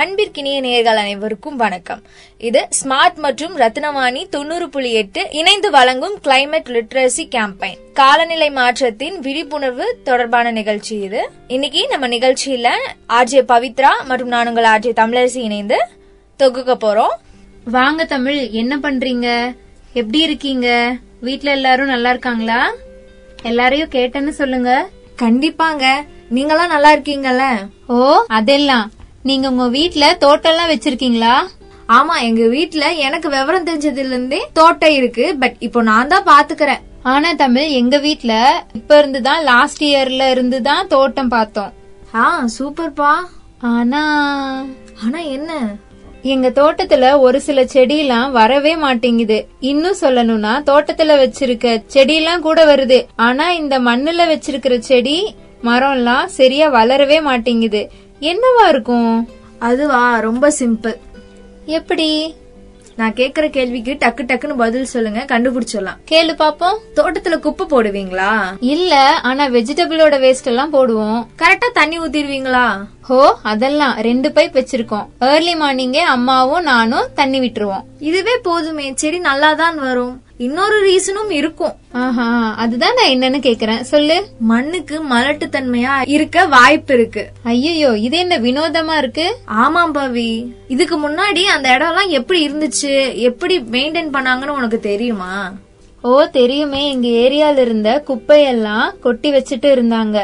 அன்பிற்கினிய நேயர்கள் அனைவருக்கும் வணக்கம். இது ஸ்மார்ட் மற்றும் ரத்னவாணி தொண்ணூறு புள்ளி எட்டு இணைந்து வழங்கும் கிளைமேட் லிட்ரஸி கேம்பெயின் காலநிலை மாற்றத்தின் விழிப்புணர்வு தொடர்பான நிகழ்ச்சி இது. இன்னைக்கு நம்ம நிகழ்ச்சியில ஆர்ஜே பவித்ரா மற்றும் நான் உங்கள் ஆர்ஜே தமிழரசி இணைந்து தொகுக்க போறோம். வாங்க தமிழ் என்ன பண்றீங்க? எப்படி இருக்கீங்க? வீட்ல எல்லாரும் நல்லா இருக்காங்களா? எல்லாரையும் கேட்டேன்னு சொல்லுங்க. கண்டிப்பாங்க. நீங்களாம் நல்லா இருக்கீங்கல்ல? ஓ அதெல்லாம். நீங்க உங்க வீட்ல தோட்டம்லாம் வச்சிருக்கீங்களா? ஆமா எங்க வீட்ல எனக்கு விவரம் தெரிஞ்சதுல இருந்தே தோட்டம் இருக்கு. பட் இப்போ நான் தான் பாத்துக்கிறேன். ஆனா தமிழ் எங்க வீட்ல இப்ப இருந்து தான் லாஸ்ட் இயர்ல இருந்து தான் தோட்டம் பார்த்தோம். ஆ சூப்பர்ப்பா. ஆனா ஆனா என்ன? எங்க தோட்டத்துல ஒரு சில செடியெல்லாம் வரவே மாட்டேங்குது. இன்னும் சொல்லணும்னா தோட்டத்துல வச்சிருக்க செடியெல்லாம் கூட வருது. ஆனா இந்த மண்ணுல வச்சிருக்கிற செடி மரம்லாம் சரியா வளரவே மாட்டேங்குது. என்னவா இருக்கும்? அதுவா ரொம்ப சிம்பிள் எப்படி? நான் கேக்குற கேள்விக்கு டக்கு டக்குன்னு பதில் சொல்லுங்க கண்டுபிடிச்சிடலாம். கேளு பாப்போம். தோட்டத்துல குப்பை போடுவீங்களா? இல்ல ஆனா வெஜிடபிளோட வேஸ்ட் எல்லாம் போடுவோம். கரெக்டா தண்ணி ஊத்திடுவீங்களா? ஹோ அதெல்லாம். ரெண்டு பைப் வச்சிருக்கோம். ஏர்லி மார்னிங்கே அம்மாவும் நானும் தண்ணி விட்டுருவோம். இதுவே போதுமே. செடி நல்லா தான் வரும். இன்னொரு ரீசனும் இருக்கும். ஆஹா அதுதான் நான் என்னன்னு கேக்குறேன். சொல்லு. மண்ணுக்கு மலட்டுத்தன்மையா இருக்க வாய்ப்பு இருக்கு. ஐயோ இது என்ன வினோதமா இருக்கு? ஆமாம் பவி. இதுக்கு முன்னாடி அந்த இடம்லாம் எப்படி இருந்துச்சு? எப்படி மெயின்டைன் பண்ணாங்கன்னு உனக்கு தெரியுமா? ஓ தெரியுமே. எங்க ஏரியால இருந்த குப்பையெல்லாம் கொட்டி வச்சுட்டு இருந்தாங்க.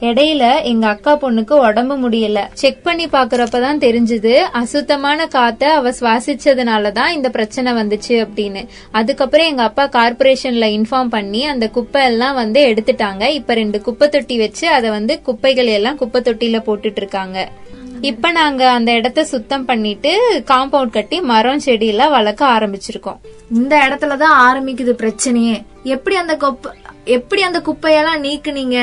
இடையில எங்க அக்கா பொண்ணுக்கு உடம்பு முடியல. செக் பண்ணி பாக்குறப்பதான் தெரிஞ்சது அசுத்தமான காத்த அவ சுவாசிச்சதுனாலதான் இந்த பிரச்சனை வந்துச்சு அப்படின்னு. அதுக்கப்புறம் எங்க அப்பா கார்பரேஷன்ல இன்ஃபார்ம் பண்ணி அந்த குப்பை எல்லாம் வந்து எடுத்துட்டாங்க. இப்ப ரெண்டு குப்பை தொட்டி வச்சு அதை வந்து குப்பைகள் எல்லாம் குப்பை தொட்டில போட்டுட்டு இருக்காங்க. இப்ப நாங்க அந்த இடத்த சுத்தம் பண்ணிட்டு காம்பவுண்ட் கட்டி மரம் செடி எல்லாம் வளர்க்க ஆரம்பிச்சிருக்கோம். இந்த இடத்துலதான் ஆரம்பிக்குது பிரச்சனையே. எப்படி அந்த குப்பை எப்படி அந்த குப்பையெல்லாம் நீக்குனீங்க?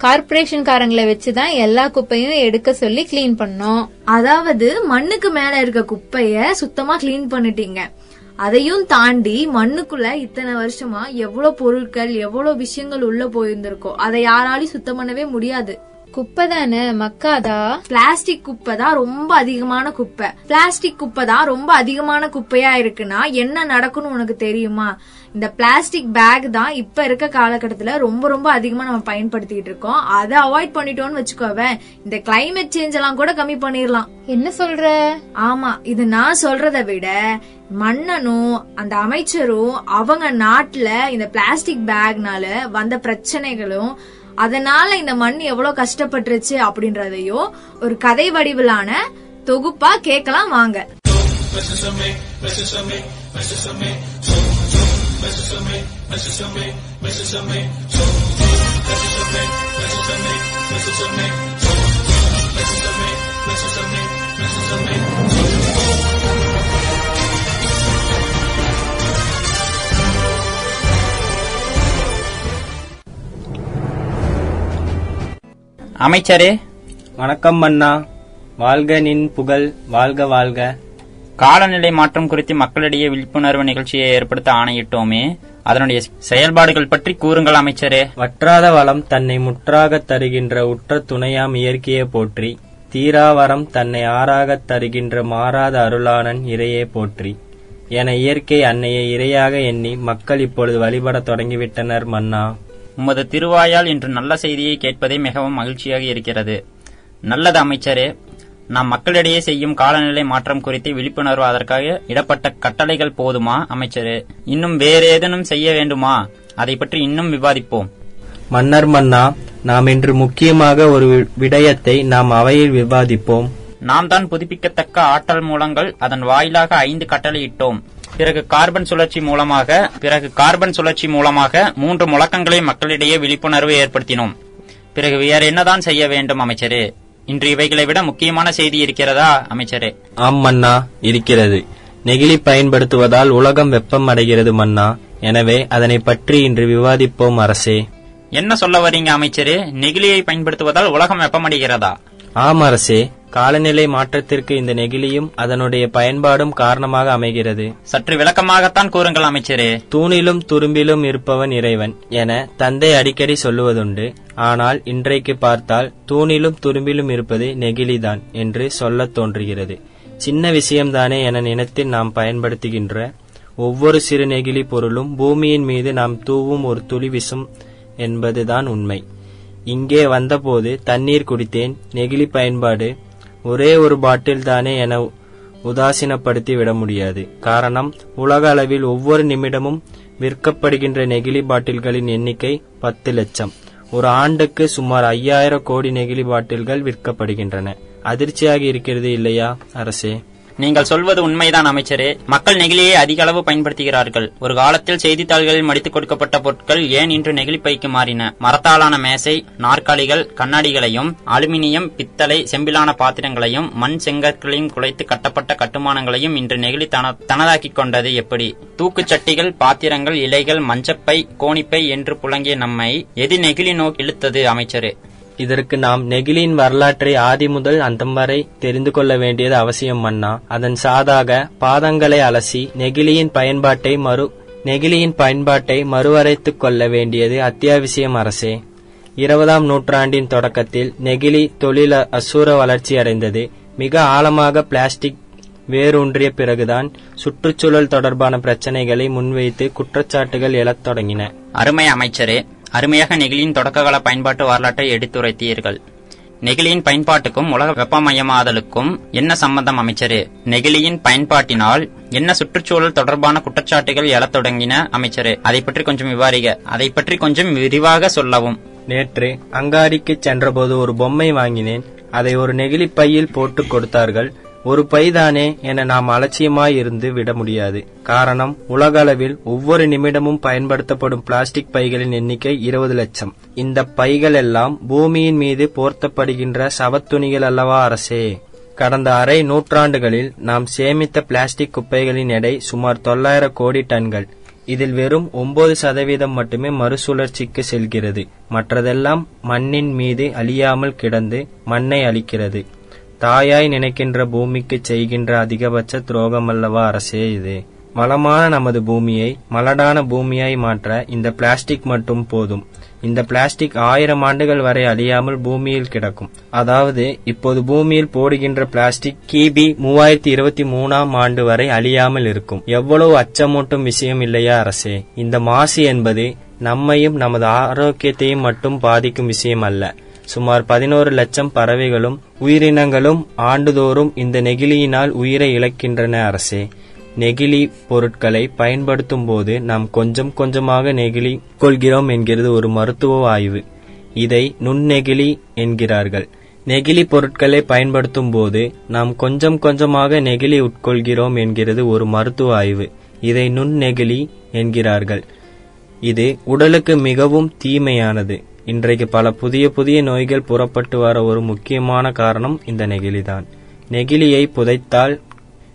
கார்பரேஷன் காரங்களை வச்சுதான் எல்லா குப்பையும் எடுக்க சொல்லி க்ளீன் பண்ணோம். அதாவது மண்ணுக்கு மேல இருக்க குப்பைய சுத்தமா க்ளீன் பண்ணிட்டீங்க. அதையும் தாண்டி மண்ணுக்குள்ள இத்தனை வருஷமா எவ்வளவு பொருட்கள் எவ்வளவு விஷயங்கள் உள்ள போயிருந்திருக்கோ அதை யாராலையும் சுத்தம் பண்ணவே முடியாது. குப்பை தானே மக்காதா? பிளாஸ்டிக் குப்பை தான் ரொம்ப அதிகமான குப்பை. பிளாஸ்டிக் குப்பை தான் ரொம்ப அதிகமான குப்பையா இருக்குன்னா என்ன நடக்கும்னு உனக்கு தெரியுமா? இந்த பிளாஸ்டிக் பேக் தான் இப்ப இருக்க காலகட்டத்துல ரொம்ப ரொம்ப அதிகமா நம்ம பயன்படுத்திட்டு இருக்கோம். அதை அவாய்ட் பண்ணிட்டோம்னு வச்சுக்கோவேன் இந்த கிளைமேட் சேஞ்ச் எல்லாம் கூட கம்மி பண்ணிடலாம் என்ன சொல்ற? ஆமா இது நான் சொல்றதை விட மன்னனும் அந்த அமைச்சரும் அவங்க நாட்டுல இந்த பிளாஸ்டிக் பேக்னால வந்த பிரச்சனைகளும் அதனால இந்த மண் எவ்வளவு கஷ்டப்பட்டுருச்சு அப்படின்றதையும் ஒரு கதை வடிவிலான தொகுப்பா கேட்கலாம் வாங்க. அமைச்சரே. வணக்கம் மன்னா வாழ்க நின் புகழ் வாழ்க வாழ்க. காலநிலை மாற்றம் குறித்து மக்களிடையே விழிப்புணர்வு நிகழ்ச்சியை ஏற்படுத்த ஆணையிட்டோமே. அதனுடைய செயல்பாடுகள் பற்றி கூறுங்கள் அமைச்சரே. வற்றாத வளம் தன்னை முற்றாகத் தருகின்ற உற்ற துணையாம் இயற்கையை போற்றி. தீராவரம் தன்னை ஆறாகத் தருகின்ற மாறாத அருளாளன் இறையே போற்றி. என இயற்கை அன்னையை இரையாக எண்ணி மக்கள் இப்பொழுது வழிபடத் தொடங்கிவிட்டனர் மன்னா. உமது திருவாயால் இன்று நல்ல செய்தியை கேட்பதே மிகவும் மகிழ்ச்சியாக இருக்கிறது. நல்லது அமைச்சரே. நாம் மக்களிடையே செய்யும் காலநிலை மாற்றம் குறித்து விழிப்புணர்வு அதற்காக இடப்பட்ட கட்டளைகள் போதுமா அமைச்சரே? இன்னும் வேறு ஏதேனும் செய்ய வேண்டுமா? அதை பற்றி இன்னும் விவாதிப்போம். மன்னர் மன்னா நாம் இன்று முக்கியமாக ஒரு விடயத்தை நாம் அவையில் விவாதிப்போம். நாம் தான் புதுப்பிக்கத்தக்க ஆற்றல் மூலங்கள் அதன் வாயிலாக ஐந்து கட்டளையிட்டோம் பிறகு கார்பன் சுழற்சி மூலமாக பிறகு கார்பன் சுழற்சி மூலமாக மூன்று முழக்கங்களை மக்களிடையே விழிப்புணர்வு ஏற்படுத்தினோம். பிறகு வேற என்னதான் செய்ய வேண்டும் அமைச்சரே? இன்று இவைகளை விட முக்கியமான செய்தி இருக்கிறதா அமைச்சரே? ஆம் மன்னா. இருக்கிறது. நெகிழி பயன்படுத்துவதால் உலகம் வெப்பம் அடைகிறது மன்னா. எனவே அதனை பற்றி இன்று விவாதிப்போம் அரசே. என்ன சொல்ல வரீங்க அமைச்சரே? நெகிழியை பயன்படுத்துவதால் உலகம் வெப்பமடைகிறதா? ஆம் அரசே. காலநிலை மாற்றத்திற்கு இந்த நெகிழியும் அதனுடைய பயன்பாடும் காரணமாக அமைகிறது. சற்று விளக்கமாகத்தான் கூறுங்கள் அமைச்சரே. தூணிலும் துரும்பிலும் இருப்பவன் இறைவன் என தந்தை அடிக்கடி சொல்லுவதுண்டு. ஆனால் இன்றைக்கு பார்த்தால் தூணிலும் துரும்பிலும் இருப்பது நெகிழிதான் என்று சொல்லத் தோன்றுகிறது. சின்ன விஷயம்தானே என நினைத்து நாம் பயன்படுத்துகின்ற ஒவ்வொரு சிறு நெகிழி பொருளும் பூமியின் மீது நாம் தூவும் ஒரு துளி விஷம் என்பதுதான் உண்மை. இங்கே வந்தபோது தண்ணீர் குடித்தேன். நெகிழி பயன்பாடு ஒரே ஒரு பாட்டில் தானே என உதாசீனப்படுத்தி விட முடியாது. காரணம் உலக அளவில் ஒவ்வொரு நிமிடமும் விற்கப்படுகின்ற நெகிழி பாட்டில்களின் எண்ணிக்கை பத்து லட்சம். ஒரு ஆண்டுக்கு சுமார் ஐயாயிரம் கோடி நெகிழி பாட்டில்கள் விற்கப்படுகின்றன. அதிர்ச்சியாக இருக்கிறது இல்லையா அரசே? நீங்கள் சொல்வது உண்மைதான் அமைச்சரே. மக்கள் நெகிழியை அதிக அளவு பயன்படுத்துகிறார்கள். ஒரு காலத்தில் செய்தித்தாள்களில் மடித்துக் கொடுக்கப்பட்ட பொருட்கள் ஏன் இன்று நெகிழி பைக்கு மாறின? மரத்தாலான மேசை நாற்காலிகள் கண்ணாடிகளையும் அலுமினியம் பித்தளை செம்பிலான பாத்திரங்களையும் மண் செங்கற்களையும் குலைத்து கட்டப்பட்ட கட்டுமானங்களையும் இன்று நெகிழி தன தனதாக்கிக் கொண்டது எப்படி? தூக்குச்சட்டிகள் பாத்திரங்கள் இலைகள் மஞ்சப்பை கோணிப்பை என்று புழங்கிய நம்மை எது நெகிழி நோக்கி இழுத்தது அமைச்சரே? இதற்கு நாம் நெகிழியின் வரலாற்றை ஆதி முதல் அந்தம் வரை தெரிந்து கொள்ள வேண்டியது அவசியம் மன்னா. அதன் சாதாக பாதங்களை அலசி நெகிழியின் பயன்பாட்டை மறு நெகிழியின் பயன்பாட்டை மறுவரைத்துக் கொள்ள வேண்டியது அத்தியாவசியம் அரசே. இருபதாம் நூற்றாண்டின் தொடக்கத்தில் நெகிழி தொழில் அசூர வளர்ச்சி அடைந்தது. மிக ஆழமாக பிளாஸ்டிக் வேரூன்றிய பிறகுதான் சுற்றுச்சூழல் தொடர்பான பிரச்சனைகளை முன்வைத்து குற்றச்சாட்டுகள் எழத் தொடங்கின. அருமை அமைச்சரே அருமையாக நெகிழியின் தொடக்ககால பயன்பாட்டு வரலாற்றை எடுத்துரைத்தீர்கள். நெகிழியின் பயன்பாட்டுக்கும் உலக வெப்பமயமாதலுக்கும் என்ன சம்பந்தம் அமைச்சரே? நெகிழியின் பயன்பாட்டினால் என்ன சுற்றுச்சூழல் தொடர்பான குற்றச்சாட்டுகள் எழத் தொடங்கின அமைச்சரே? அதை பற்றி கொஞ்சம் விவாரிக அதை பற்றி கொஞ்சம் விரிவாக சொல்லவும். நேற்று அங்காடிக்கு சென்றபோது ஒரு பொம்மை வாங்கினேன். அதை ஒரு நெகிழி பையில் போட்டுக் கொடுத்தார்கள். ஒரு பைதானே என நாம் அலட்சியமாய் இருந்து விட முடியாது. காரணம் உலக அளவில் ஒவ்வொரு நிமிடமும் பயன்படுத்தப்படும் பிளாஸ்டிக் பைகளின் எண்ணிக்கை இருபது லட்சம். இந்த பைகள் எல்லாம் பூமியின் மீது போர்த்தப்படுகின்ற சவத்துணிகள் அல்லவா அரசே? கடந்த அரை நூற்றாண்டுகளில் நாம் சேமித்த பிளாஸ்டிக் குப்பைகளின் எடை சுமார் தொள்ளாயிரம் கோடி டன்கள். இதில் வெறும் ஒன்பது சதவீதம் மட்டுமே மறுசுழற்சிக்கு செல்கிறது. மற்றதெல்லாம் மண்ணின் மீது அழியாமல் கிடந்து மண்ணை அழிக்கிறது. தாயாய் நினைக்கின்ற பூமிக்கு செய்கின்ற அதிகபட்ச துரோகம் அல்லவா அரசே இது. வளமான நமது பூமியை மலடான பூமியாய் மாற்ற இந்த பிளாஸ்டிக் மட்டும் போதும். இந்த பிளாஸ்டிக் ஆயிரம் ஆண்டுகள் வரை அழியாமல் பூமியில் கிடக்கும். அதாவது இப்போது பூமியில் போடுகின்ற பிளாஸ்டிக் கிபி மூவாயிரத்தி இருபத்தி மூணாம் ஆண்டு வரை அழியாமல் இருக்கும். எவ்வளவு அச்சமூட்டும் விஷயம் இல்லையா அரசே. இந்த மாசு என்பது நம்மையும் நமது ஆரோக்கியத்தையும் மட்டும் பாதிக்கும் விஷயம் அல்ல. சுமார் பதினோரு லட்சம் பறவைகளும் உயிரினங்களும் ஆண்டுதோறும் இந்த நெகிழியினால் உயிரை இழக்கின்றன அரசே. நெகிழி பொருட்களை பயன்படுத்தும் போது நாம் கொஞ்சம் கொஞ்சமாக நெகிழி கொள்கிறோம் என்கிறது ஒரு மருத்துவ ஆய்வு. இதை நுண்ணெகிழி என்கிறார்கள். நெகிழி பொருட்களை பயன்படுத்தும் போது நாம் கொஞ்சம் கொஞ்சமாக நெகிழி உட்கொள்கிறோம் என்கிறது ஒரு மருத்துவ ஆய்வு. இதை நுண்ணெகிழி என்கிறார்கள். இது உடலுக்கு மிகவும் தீமையானது. இன்றைக்கு பல புதிய புதிய நோய்கள் புறப்பட்டு வர ஒரு முக்கியமான காரணம் இந்த நெகிழிதான். நெகிழியை புதைத்தால்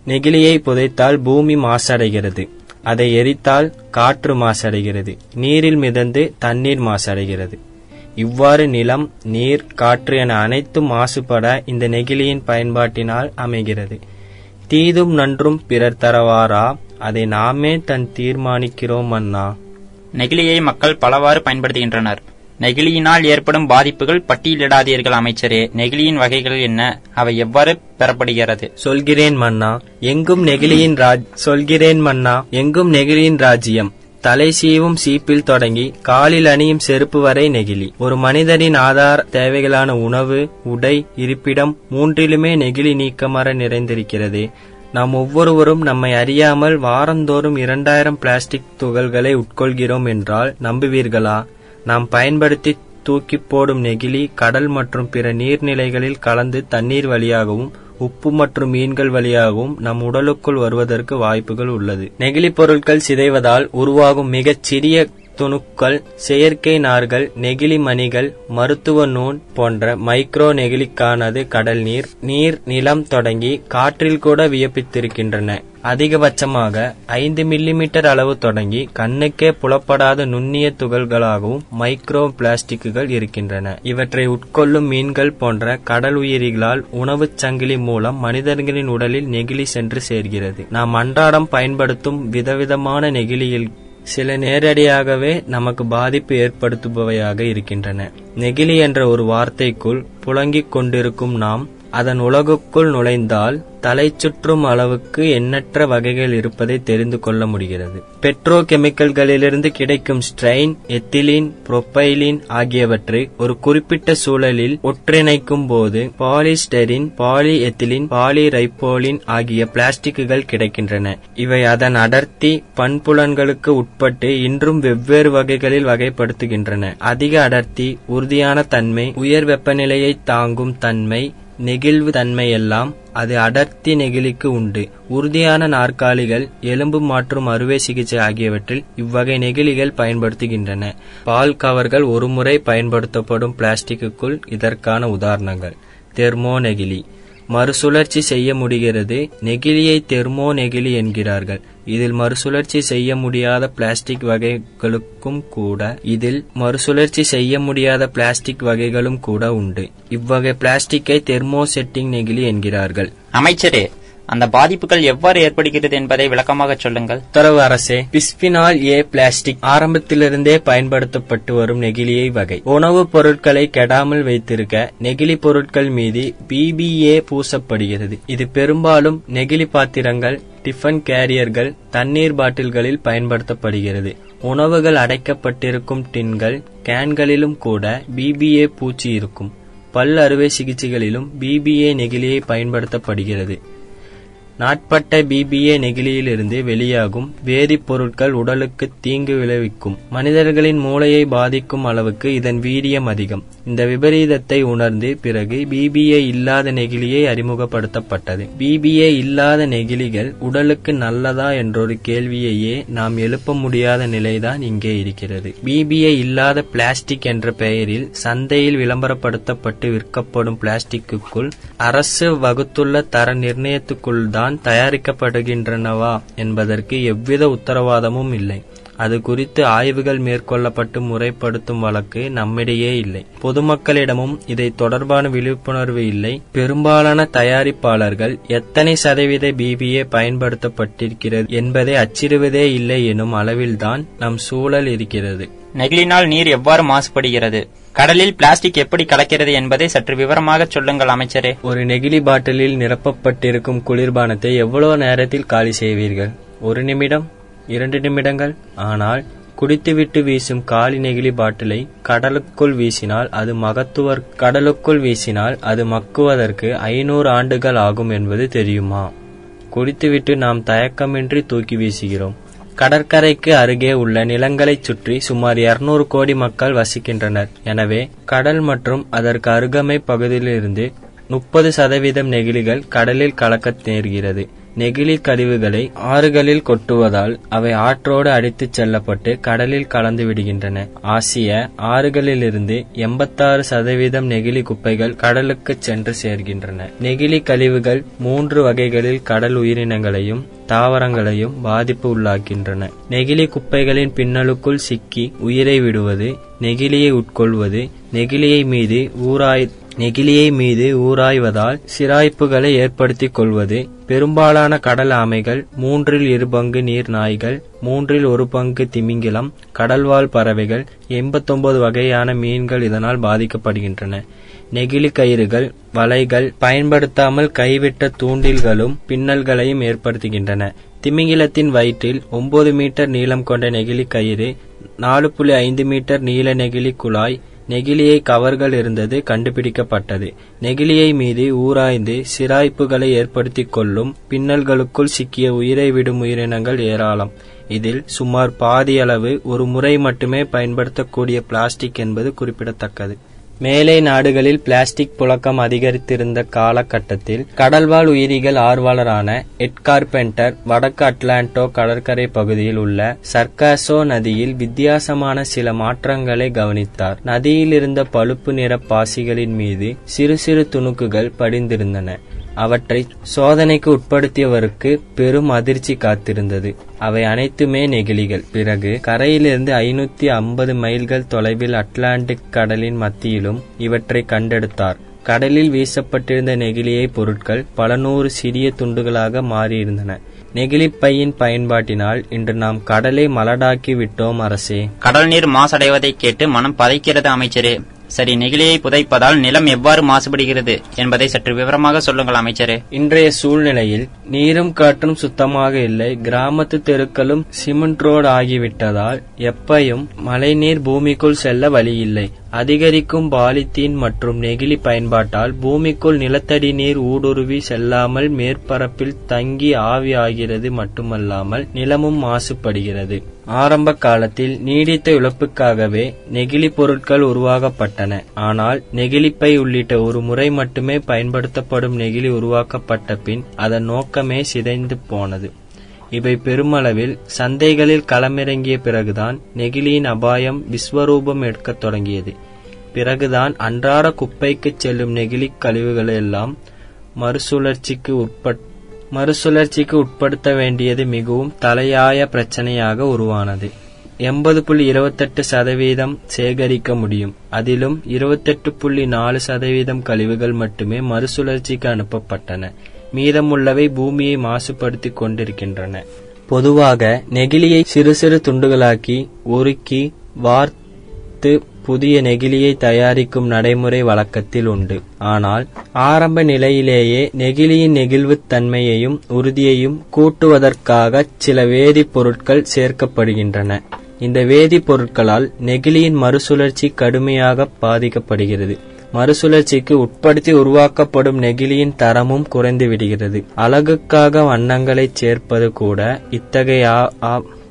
நெகிழியை புதைத்தால் பூமி மாசடைகிறது. அதை எரித்தால் காற்று மாசடைகிறது. நீரில் மிதந்து தண்ணீர் மாசடைகிறது. இவ்வாறு நிலம் நீர் காற்று என அனைத்தும் மாசுபட இந்த நெகிழியின் பயன்பாட்டினால் அமைகிறது. தீதும் நன்றும் பிறர் தரவாரா? அதை நாமே தன் தீர்மானிக்கிறோம் அண்ணா. நெகிழியை மக்கள் பலவாறு பயன்படுத்துகின்றனர். நெகிழியினால் ஏற்படும் பாதிப்புகள் பட்டியலிடாதீர்கள் அமைச்சரே. நெகிழியின் வகைகள் என்ன? அவை எவ்வாறு பெறப்படுகிறது? சொல்கிறேன் மன்னா. எங்கும் நெகிழியின் ராஜ் சொல்கிறேன் மன்னா. எங்கும் நெகிழியின் ராஜ்யம். தலை சீவும் சீப்பில் தொடங்கி காலில் அணியும் செருப்பு வரை நெகிழி. ஒரு மனிதனின் ஆதார தேவைகளான உணவு உடை இருப்பிடம் மூன்றிலுமே நெகிழி நீக்கமர நிறைந்திருக்கிறது. நாம் ஒவ்வொருவரும் நம்மை அறியாமல் வாரந்தோறும் இரண்டாயிரம் பிளாஸ்டிக் துகள்களை உட்கொள்கிறோம் என்றால் நம்புவீர்களா? நாம் பயன்படுத்தி தூக்கி போடும் நெகிழி கடல் மற்றும் பிற நீர்நிலைகளில் கலந்து தண்ணீர் வழியாகவும் உப்பு மற்றும் மீன்கள் வழியாகவும் நம் உடலுக்குள் வருவதற்கு வாய்ப்புகள் உள்ளது. நெகிழி பொருட்கள் சிதைவதால் உருவாகும் மிகச் சிறிய துணுக்கள் செயற்கை நார்கள் நெகிழி மணிகள் மருத்துவ நூன் போன்ற மைக்ரோ நெகிழிக்கானது கடல் நீர் நீர் நிலம் தொடங்கி காற்றில் கூட வியப்பித்திருக்கின்றன. அதிகபட்சமாக ஐந்து மில்லிமீட்டர் அளவு தொடங்கி கண்ணுக்கே புலப்படாத நுண்ணிய துகள்களாகவும் மைக்ரோ பிளாஸ்டிக்குகள் இருக்கின்றன. இவற்றை உட்கொள்ளும் மீன்கள் போன்ற கடல் உயிரிகளால் உணவுச் சங்கிலி மூலம் மனிதர்களின் உடலில் நெகிழி சென்று சேர்கிறது. நாம் அன்றாடம் பயன்படுத்தும் விதவிதமான நெகிழியில் சில நேரடியாகவே நமக்கு பாதிப்பு ஏற்படுத்துபவையாக இருக்கின்றன. நெகிழி என்ற ஒரு வார்த்தைக்குள் புழங்கிக் கொண்டிருக்கும் நாம் அதன் உலகுக்குள் நுழைந்தால் தலை சுற்றும் அளவுக்கு எண்ணற்ற வகைகள் இருப்பதை தெரிந்து கொள்ள முடிகிறது. பெட்ரோ கெமிக்கல்களிலிருந்து கிடைக்கும் ஸ்ட்ரெயின் எத்திலீன் புரோப்பைலின் ஆகியவற்றை ஒரு குறிப்பிட்ட சூழலில் ஒற்றிணைக்கும் போது பாலிஸ்டெரின் பாலி எத்திலின் பாலிரைப்போலின் ஆகிய பிளாஸ்டிக்குகள் கிடைக்கின்றன. இவை அதன் அடர்த்தி பண்புலன்களுக்கு உட்பட்டு இன்றும் வெவ்வேறு வகைகளில் வகைப்படுத்துகின்றன. அதிக அடர்த்தி உறுதியான தன்மை உயர் வெப்பநிலையை தாங்கும் தன்மை நெகிழ்வு தன்மையெல்லாம் அது அடர்த்தி நெகிழிக்கு உண்டு. உறுதியான நாற்காலிகள் எலும்பு மாற்றும் அறுவை சிகிச்சை ஆகியவற்றில் இவ்வகை நெகிழிகள் பயன்படுத்துகின்றன. பால் கவர்கள் ஒருமுறை பயன்படுத்தப்படும் பிளாஸ்டிக்குக்குள் இதற்கான உதாரணங்கள். தெர்மோ நெகிழி. மறுசுழற்சி செய்ய முடிகிறது. நெகிழியை தெர்மோ நெகிழி என்கிறார்கள். இதில் மறுசுழற்சி செய்ய முடியாத பிளாஸ்டிக் வகைகளுக்கும் கூட இதில் மறுசுழற்சி செய்ய முடியாத பிளாஸ்டிக் வகைகளும் கூட உண்டு. இவ்வகை பிளாஸ்டிக்கை தெர்மோ செட்டிங் நெகிழி என்கிறார்கள். அமைச்சரே அந்த பாதிப்புகள் எவ்வாறு ஏற்படுகிறது என்பதை விளக்கமாக சொல்லுங்கள். உத்தரவு அரசே பிஸ்பினால் ஏ பிளாஸ்டிக் ஆரம்பத்திலிருந்தே பயன்படுத்தப்பட்டு வரும் நெகிழியை வகை. உணவுப் பொருட்களை கெடாமல் வைத்திருக்க நெகிழி பொருட்கள் மீது பிபிஏ பூசப்படுகிறது. இது பெரும்பாலும் நெகிழி பாத்திரங்கள் டிஃபன் கேரியர்கள் தண்ணீர் பாட்டில்களில் பயன்படுத்தப்படுகிறது. உணவுகள் அடைக்கப்பட்டிருக்கும் டின்கள் கேன்களிலும் கூட பிபிஏ பூச்சி இருக்கும் பல் அறுவை சிகிச்சைகளிலும் பிபிஏ நெகிழியை பயன்படுத்தப்படுகிறது. நாட்பட்ட பிபிஏ நெகிழியிலிருந்து வெளியாகும் வேதிப்பொருட்கள் உடலுக்கு தீங்கு விளைவிக்கும். மனிதர்களின் மூளையை பாதிக்கும் அளவுக்கு இதன் வீரியம் அதிகம். இந்த விபரீதத்தை உணர்ந்து பிறகு பிபிஏ இல்லாத நெகிழியை அறிமுகப்படுத்தப்பட்டது. பிபிஏ இல்லாத நெகிழிகள் உடலுக்கு நல்லதா என்றொரு கேள்வியையே நாம் எழுப்ப முடியாத நிலைதான் இங்கே இருக்கிறது. பிபிஏ இல்லாத பிளாஸ்டிக் என்ற பெயரில் சந்தையில் விளம்பரப்படுத்தப்பட்டு விற்கப்படும் பிளாஸ்டிக்குக்குள் அரசு வகுத்துள்ள தர நிர்ணயத்துக்குள் தான் தயாரிக்கப்படுகின்றனவா என்பதற்கு எவ்வித உத்தரவாதமும் இல்லை. அது குறித்து ஆய்வுகள் மேற்கொள்ளப்பட்டு முறைப்படுத்தும் வழக்கு நம்மிடையே இல்லை. பொதுமக்களிடமும் இதை தொடர்பான விழிப்புணர்வு இல்லை. பெரும்பாலான தயாரிப்பாளர்கள் எத்தனை சதவீத பிபிஏ பயன்படுத்தப்பட்டிருக்கிறது என்பதை அச்சிடுவதே இல்லை எனும் அளவில்தான் நம் சூழல் இருக்கிறது. நெகிழினால் நீர் எவ்வாறு மாசுபடுகிறது? கடலில் பிளாஸ்டிக் எப்படி கலக்கிறது என்பதை சற்று விவரமாக சொல்லுங்கள் அமைச்சரே. ஒரு நெகிழி பாட்டிலில் நிரப்பப்பட்டிருக்கும் குளிர்பானத்தை எவ்வளவு நேரத்தில் காலி செய்வீர்கள்? ஒரு நிமிடம்? இரண்டு நிமிடங்கள்? ஆனால் குடித்துவிட்டு வீசும் காலி நெகிழி பாட்டிலை கடலுக்குள் வீசினால் அது மகத்துவர் கடலுக்குள் வீசினால் அது மக்குவதற்கு ஐநூறு ஆண்டுகள் ஆகும் என்பது தெரியுமா? குடித்துவிட்டு நாம் தயக்கமின்றி தூக்கி வீசுகிறோம். கடற்கரைக்கு அருகே உள்ள நிலங்களைச் சுற்றி சுமார் 200 கோடி மக்கள் வசிக்கின்றனர். எனவே கடல் மற்றும் அதற்கு அருகமை பகுதியிலிருந்து முப்பது சதவீதம் நெகிழிகள் கடலில் கலக்க நேர்கிறது. நெகிழி கழிவுகளை ஆறுகளில் கொட்டுவதால் அவை ஆற்றோடு அடித்துச் செல்லப்பட்டு கடலில் கலந்து விடுகின்றன. ஆசிய ஆறுகளிலிருந்து எண்பத்தாறு சதவீதம் நெகிழி குப்பைகள் கடலுக்கு சென்று சேர்கின்றன. நெகிழி கழிவுகள் மூன்று வகைகளில் கடல் உயிரினங்களையும் தாவரங்களையும் பாதிப்பு உள்ளாக்கின்றன. நெகிழி குப்பைகளின் பின்னலுக்குள் சிக்கி உயிரை விடுவது நெகிழியை உட்கொள்வது நெகிழியை மீது ஊராய் நெகிழியை மீது ஊராய்வதால் சிராய்ப்புகளை ஏற்படுத்திக் கொள்வது பெரும்பாலான கடல் ஆமைகள் மூன்றில் இரு பங்கு நீர் நாய்கள் மூன்றில் ஒரு பங்கு திமிங்கிலம் கடல்வாழ் பறவைகள் எண்பத்தொன்பது வகையான மீன்கள் இதனால் பாதிக்கப்படுகின்றன. நெகிழி கயிறுகள் வலைகள் பயன்படுத்தாமல் கைவிட்ட தூண்டில்களும் பின்னல்களையும் ஏற்படுத்துகின்றன. திமிங்கிலத்தின் வயிற்றில் ஒன்பது மீட்டர் நீளம் கொண்ட நெகிழி கயிறு நாலு புள்ளி ஐந்து மீட்டர் நீள நெகிழி குழாய் நெகிழியை கவர்கள் இருந்தது கண்டுபிடிக்கப்பட்டது. நெகிழியை மீது ஊராய்ந்து சிராய்ப்புகளை ஏற்படுத்திக் கொள்ளும் பின்னல்களுக்குள் சிக்கிய உயிரை விடும் உயிரினங்கள் ஏராளம். இதில் சுமார் பாதியளவு ஒரு முறை மட்டுமே பயன்படுத்தக்கூடிய பிளாஸ்டிக் என்பது குறிப்பிடத்தக்கது. மேலை நாடுகளில் பிளாஸ்டிக் புழக்கம் அதிகரித்திருந்த காலகட்டத்தில் கடல்வாழ் உயிரிகள் ஆர்வலரான எட் கார்பெண்டர் வடக்கு அட்லாண்டோ கடற்கரை பகுதியில் உள்ள சர்காசோ நதியில் வித்தியாசமான சில மாற்றங்களை கவனித்தார். நதியில் இருந்த பழுப்பு நிற பாசிகளின் மீது சிறு சிறு துணுக்குகள் படிந்திருந்தன. அவற்றை சோதனைக்கு உட்படுத்தியவருக்கு பெரும் அதிர்ச்சி காத்திருந்தது. அவை அனைத்துமே நெகிழிகள். பிறகு கரையிலிருந்து ஐநூத்தி ஐம்பது மைல்கள் தொலைவில் அட்லாண்டிக் கடலின் மத்தியிலும் இவற்றை கண்டெடுத்தார். கடலில் வீசப்பட்டிருந்த நெகிழியை பொருட்கள் பல நூறு சிறிய துண்டுகளாக மாறியிருந்தன. நெகிழிப்பையின் பயன்பாட்டினால் இன்று நாம் கடலை மலடாக்கி விட்டோம் அரசே. கடல் நீர் மாசடைவதை கேட்டு மனம் பதைக்கிறது அமைச்சரே. சரி நெகிழியை புதைப்பதால் நிலம் எவ்வாறு மாசுபடுகிறது என்பதை சற்று விவரமாக சொல்லுங்கள் அமைச்சரே. இன்றைய சூழ்நிலையில் நீரும் காற்றும் சுத்தமாக இல்லை. கிராமத்து தெருக்களும் சிமெண்ட் ரோடு ஆகிவிட்டதால் எப்பையும் மழைநீர் பூமிக்குள் செல்ல வழியில்லை. அதிகரிக்கும் பாலித்தீன் மற்றும் நெகிழி பயன்பாட்டால் பூமிக்குள் நிலத்தடி நீர் ஊடுருவி செல்லாமல் மேற்பரப்பில் தங்கி ஆவியாகிறது மட்டுமல்லாமல் நிலமும் மாசுபடுகிறது. ஆரம்ப காலத்தில் நீடித்த இழப்புக்காகவே நெகிழி பொருட்கள் உருவாக்கப்பட்டன. ஆனால் நெகிழிப்பை உள்ளிட்ட ஒரு முறை மட்டுமே பயன்படுத்தப்படும் நெகிழி உருவாக்கப்பட்ட பின் அதன் நோக்கமே சிதைந்து போனது. இவை பெருமளவில் சந்தைகளில் களமிறங்கிய பிறகுதான் நெகிழியின் அபாயம் விஸ்வரூபம் எடுக்கத் தொடங்கியது. பிறகுதான் அன்றாட குப்பைக்கு செல்லும் நெகிழி கழிவுகளெல்லாம் மறுசுழற்சிக்கு உட்பட் மறுசுழற்சிக்கு உட்படுத்த வேண்டியது மிகவும் தலையாய பிரச்சனையாக உருவானது. எண்பது புள்ளி இருபத்தெட்டு சதவீதம் சேகரிக்க முடியும். அதிலும் இருபத்தெட்டு புள்ளி நாலு சதவீதம் கழிவுகள் மட்டுமே மறுசுழற்சிக்கு அனுப்பப்பட்டன. மீதமுள்ளவை பூமியை மாசுபடுத்திக் கொண்டிருக்கின்றன. பொதுவாக நெகிழியை சிறு சிறு துண்டுகளாக்கி உருக்கி வார்த்து புதிய நெகிழியை தயாரிக்கும் நடைமுறை வழக்கத்தில் உண்டு. ஆனால் ஆரம்ப நிலையிலேயே நெகிழியின் நெகிழ்வுத் தன்மையையும் உறுதியையும் கூட்டுவதற்காக சில வேதிப்பொருட்கள் சேர்க்கப்படுகின்றன. இந்த வேதிப்பொருட்களால் நெகிழியின் மறுசுழற்சி கடுமையாக பாதிக்கப்படுகிறது. மறுசுழற்சிக்கு உட்படுத்தி உருவாக்கப்படும் நெகிழியின் தரமும் குறைந்து விடுகிறது அழகுக்காக வண்ணங்களை சேர்ப்பது கூட இத்தகைய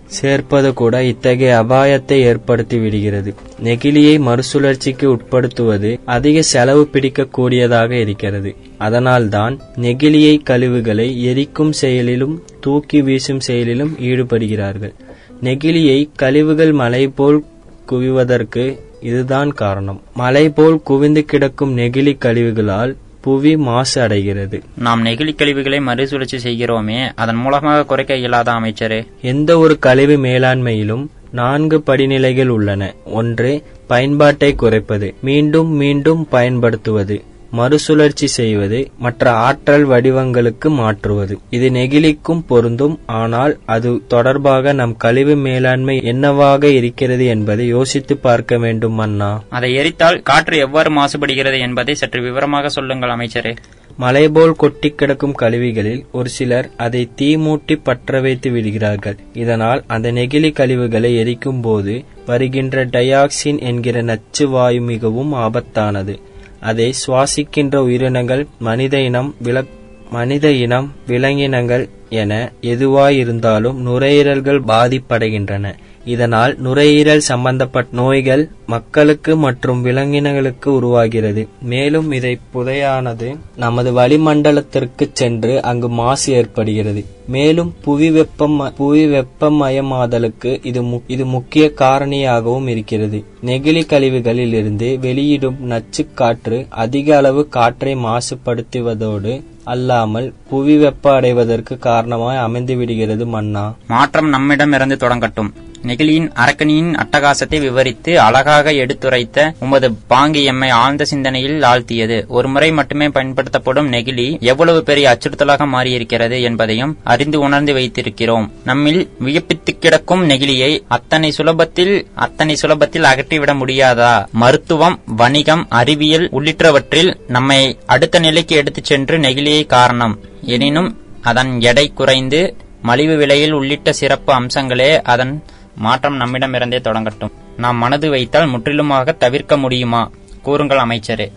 சேர்ப்பது கூட இத்தகைய அபாயத்தை ஏற்படுத்தி விடுகிறது நெகிழியை மறுசுழற்சிக்கு உட்படுத்துவது அதிக செலவு பிடிக்கக்கூடியதாக இருக்கிறது. அதனால்தான் நெகிழியை கழிவுகளை எரிக்கும் செயலிலும் தூக்கி வீசும் செயலிலும் ஈடுபடுகிறார்கள். நெகிழியை கழிவுகள் மலை போல் குவிவதற்கு இதுதான் காரணம். மலை போல் குவிந்து கிடக்கும் நெகிழி கழிவுகளால் புவி மாசு அடைகிறது. நாம் நெகிழி கழிவுகளை மறுசுழற்சி செய்கிறோமே அதன் மூலமாக குறைக்க இயலாத அமைச்சரே? எந்த ஒரு கழிவு மேலாண்மையிலும் நான்கு படிநிலைகள் உள்ளன. ஒன்று பயன்பாட்டை குறைப்பது மீண்டும் மீண்டும் பயன்படுத்துவது. மறுசுழற்சி செய்வது மற்ற ஆற்றல் வடிவங்களுக்கு மாற்றுவது. இது நெகிழிக்கும் பொருந்தும் ஆனால் அது தொடர்பாக நம் கழிவு மேலாண்மை என்னவாக இருக்கிறது என்பதை யோசித்து பார்க்க வேண்டும் அண்ணா. அதை எரித்தால் காற்று எவ்வாறு மாசுபடுகிறது என்பதை சற்று விவரமாக சொல்லுங்கள் அமைச்சரே. மலைபோல் கொட்டி கிடக்கும் கழிவுகளில் ஒரு சிலர் அதை தீ மூட்டி பற்ற வைத்து விடுகிறார்கள். இதனால் அந்த நெகிழி கழிவுகளை எரிக்கும் போது வருகின்ற டயாக்சின் என்கிற நச்சு வாயு மிகவும் ஆபத்தானது. அதை சுவாசிக்கின்ற உயிரினங்கள் மனித இனம் வில மனித இனம் விலங்கினங்கள் என எதுவாயிருந்தாலும் நுரையீரல்கள் பாதிப்படைகின்றன. இதனால் நுரையீரல் சம்பந்தப்பட்ட நோய்கள் மக்களுக்கு மற்றும் விலங்கினங்களுக்கு உருவாகிறது. மேலும் இதை புதையானது நமது வளிமண்டலத்திற்கு சென்று அங்கு மாசு ஏற்படுகிறது. மேலும் புவி வெப்பம் புவி வெப்பமயமாதலுக்கு இது இது முக்கிய காரணியாகவும் இருக்கிறது. நெகிழி கழிவுகளில் இருந்து வெளியிடும் நச்சு காற்று அதிக அளவு காற்றை மாசுபடுத்துவதோடு அல்லாமல் புவி வெப்ப அடைவதற்கு காரணமாய் அமைந்து விடுகிறது மன்னா. மாற்றம் நம்மிடம் இருந்து தொடங்கட்டும். நெகிழியின் அரக்கனியின் அட்டகாசத்தை விவரித்து அழகாக எடுத்துரைத்த உமது பாங்கு எம்மை ஆழ்ந்த சிந்தனையில் ஆழ்த்தியது. ஒரு முறை மட்டுமே பயன்படுத்தப்படும் நெகிழி எவ்வளவு பெரிய அச்சுறுத்தலாக மாறியிருக்கிறது என்பதையும் அறிந்து உணர்ந்து வைத்திருக்கிறோம். நம்மில் வியப்பித்து கிடக்கும் நெகிழியை அத்தனை சுலபத்தில் அத்தனை சுலபத்தில் அகற்றிவிட முடியாதா? மருத்துவம் வணிகம் அறிவியல் உள்ளிட்டவற்றில் நம்மை அடுத்த நிலைக்கு எடுத்துச் சென்று நெகிழியை காரணம். எனினும் அதன் எடை குறைந்து மலிவு விலையில் உள்ளிட்ட சிறப்பு அம்சங்களே அதன் மாற்றம் நம்மிடமிருந்தே தொடங்கட்டும். நாம் மனது வைத்தால் முற்றிலுமாக தவிர்க்க முடியுமா? கூறுங்கள் அமைச்சரே.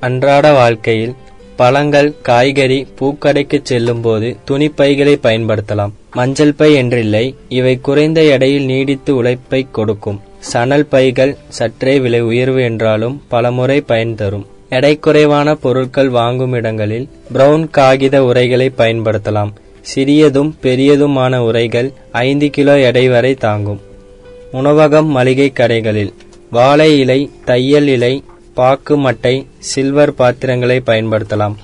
அன்றாட வாழ்க்கையில் பழங்கள் காய்கறி பூக்கடைக்கு செல்லும் போது துணிப்பைகளை பயன்படுத்தலாம். மஞ்சள் பை என்றில்லை இவை குறைந்த எடையில் நீடித்து உழைப்பை கொடுக்கும். சணல் பைகள் சற்றே விலை உயர்வு என்றாலும் பலமுறை பயன் தரும். எடை குறைவான பொருட்கள் வாங்கும் இடங்களில் பிரவுன் காகித உரைகளை பயன்படுத்தலாம். சிறியதும் பெரியதுமான உரைகள் ஐந்து கிலோ எடை வரை தாங்கும். உணவகம் மளிகை கடைகளில் வாழை இலை தையல் இலை பாக்கு மட்டை சில்வர் பாத்திரங்களை பயன்படுத்தலாம்.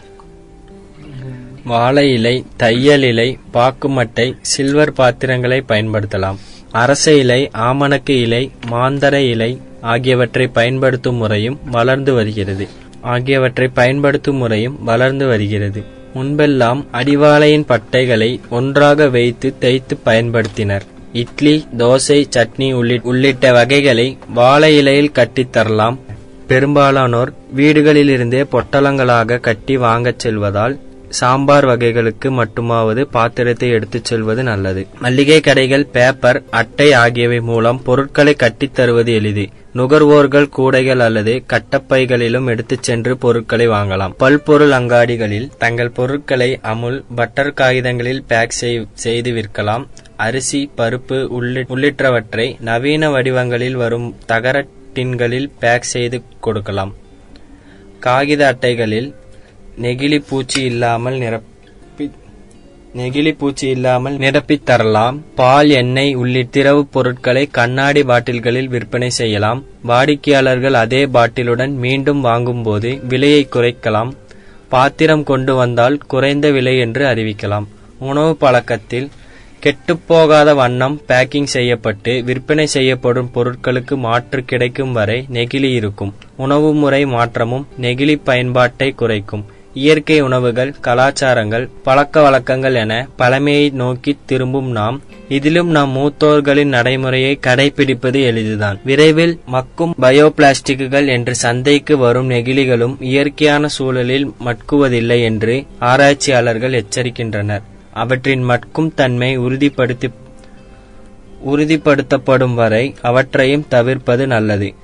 வாழை இலை தையல் இலை பாக்கு மட்டை சில்வர் பாத்திரங்களை பயன்படுத்தலாம். அரச இலை ஆமணக்கு இலை மாந்தர இலை ஆகியவற்றை பயன்படுத்தும் முறையும் வளர்ந்து வருகிறது. ஆகியவற்றை பயன்படுத்தும் முறையும் வளர்ந்து வருகிறது. முன்பெல்லாம் அடிவாளையின் பட்டைகளை ஒன்றாக வைத்து தைத்து பயன்படுத்தினர். இட்லி தோசை சட்னி உள்ளிட்ட வகைகளை வாழை இலையில் கட்டித்தரலாம் பெரும்பாலானோர் வீடுகளிலிருந்தே பொட்டலங்களாக கட்டி வாங்கச் செல்வதால் சாம்பார் வகைகளுக்கு மட்டுமாவது பாத்திரத்தை எடுத்துச் செல்வது நல்லது. மல்லிகை கடைகள் பேப்பர் அட்டை ஆகியவை மூலம் பொருட்களை கட்டித் தருவது எளிது. நுகர்வோர்கள் கூடைகள் அல்லது கட்டப்பைகளிலும் எடுத்துச் சென்று பொருட்களை வாங்கலாம். பல்பொருள் அங்காடிகளில் தங்கள் பொருட்களை அமுல் பட்டர் காகிதங்களில் பேக் செய்- செய்து விற்கலாம். அரிசி பருப்பு உள்ளிட்டவற்றை நவீன வடிவங்களில் வரும் தகர டின்களில் பேக் செய்து கொடுக்கலாம். காகித அட்டைகளில் நெகிழி பூச்சி இல்லாமல் நிரப்ப நெகிழி பூச்சி இல்லாமல் நிரப்பித் தரலாம் பால் எண்ணெய் உள்ளிட்ட திரவுப் பொருட்களை கண்ணாடி பாட்டில்களில் விற்பனை செய்யலாம். வாடிக்கையாளர்கள் அதே பாட்டிலுடன் மீண்டும் வாங்கும்போது விலையை குறைக்கலாம். பாத்திரம் கொண்டு வந்தால் குறைந்த விலை என்று அறிவிக்கலாம். உணவு பழக்கத்தில் கெட்டுப்போகாத வண்ணம் பேக்கிங் செய்யப்பட்டு விற்பனை செய்யப்படும் பொருட்களுக்கு மாற்று கிடைக்கும் வரை நெகிழி இருக்கும். உணவு முறை மாற்றமும் நெகிழி பயன்பாட்டை குறைக்கும். இயற்கை உணவுகள் கலாச்சாரங்கள் பழக்க வழக்கங்கள் என பழமையை நோக்கி திரும்பும் நாம் இதிலும் நம் மூத்தோர்களின் நடைமுறையை கடைபிடிப்பது எளிதுதான். விரைவில் மக்கும் பயோபிளாஸ்டிக்குகள் என்று சந்தைக்கு வரும் நெகிழிகளும் இயற்கையான சூழலில் மட்குவதில்லை என்று ஆராய்ச்சியாளர்கள் எச்சரிக்கின்றனர். அவற்றின் மட்கும் தன்மை உறுதிப்படுத்தி உறுதிப்படுத்தப்படும் வரை அவற்றையும் தவிர்ப்பது நல்லது.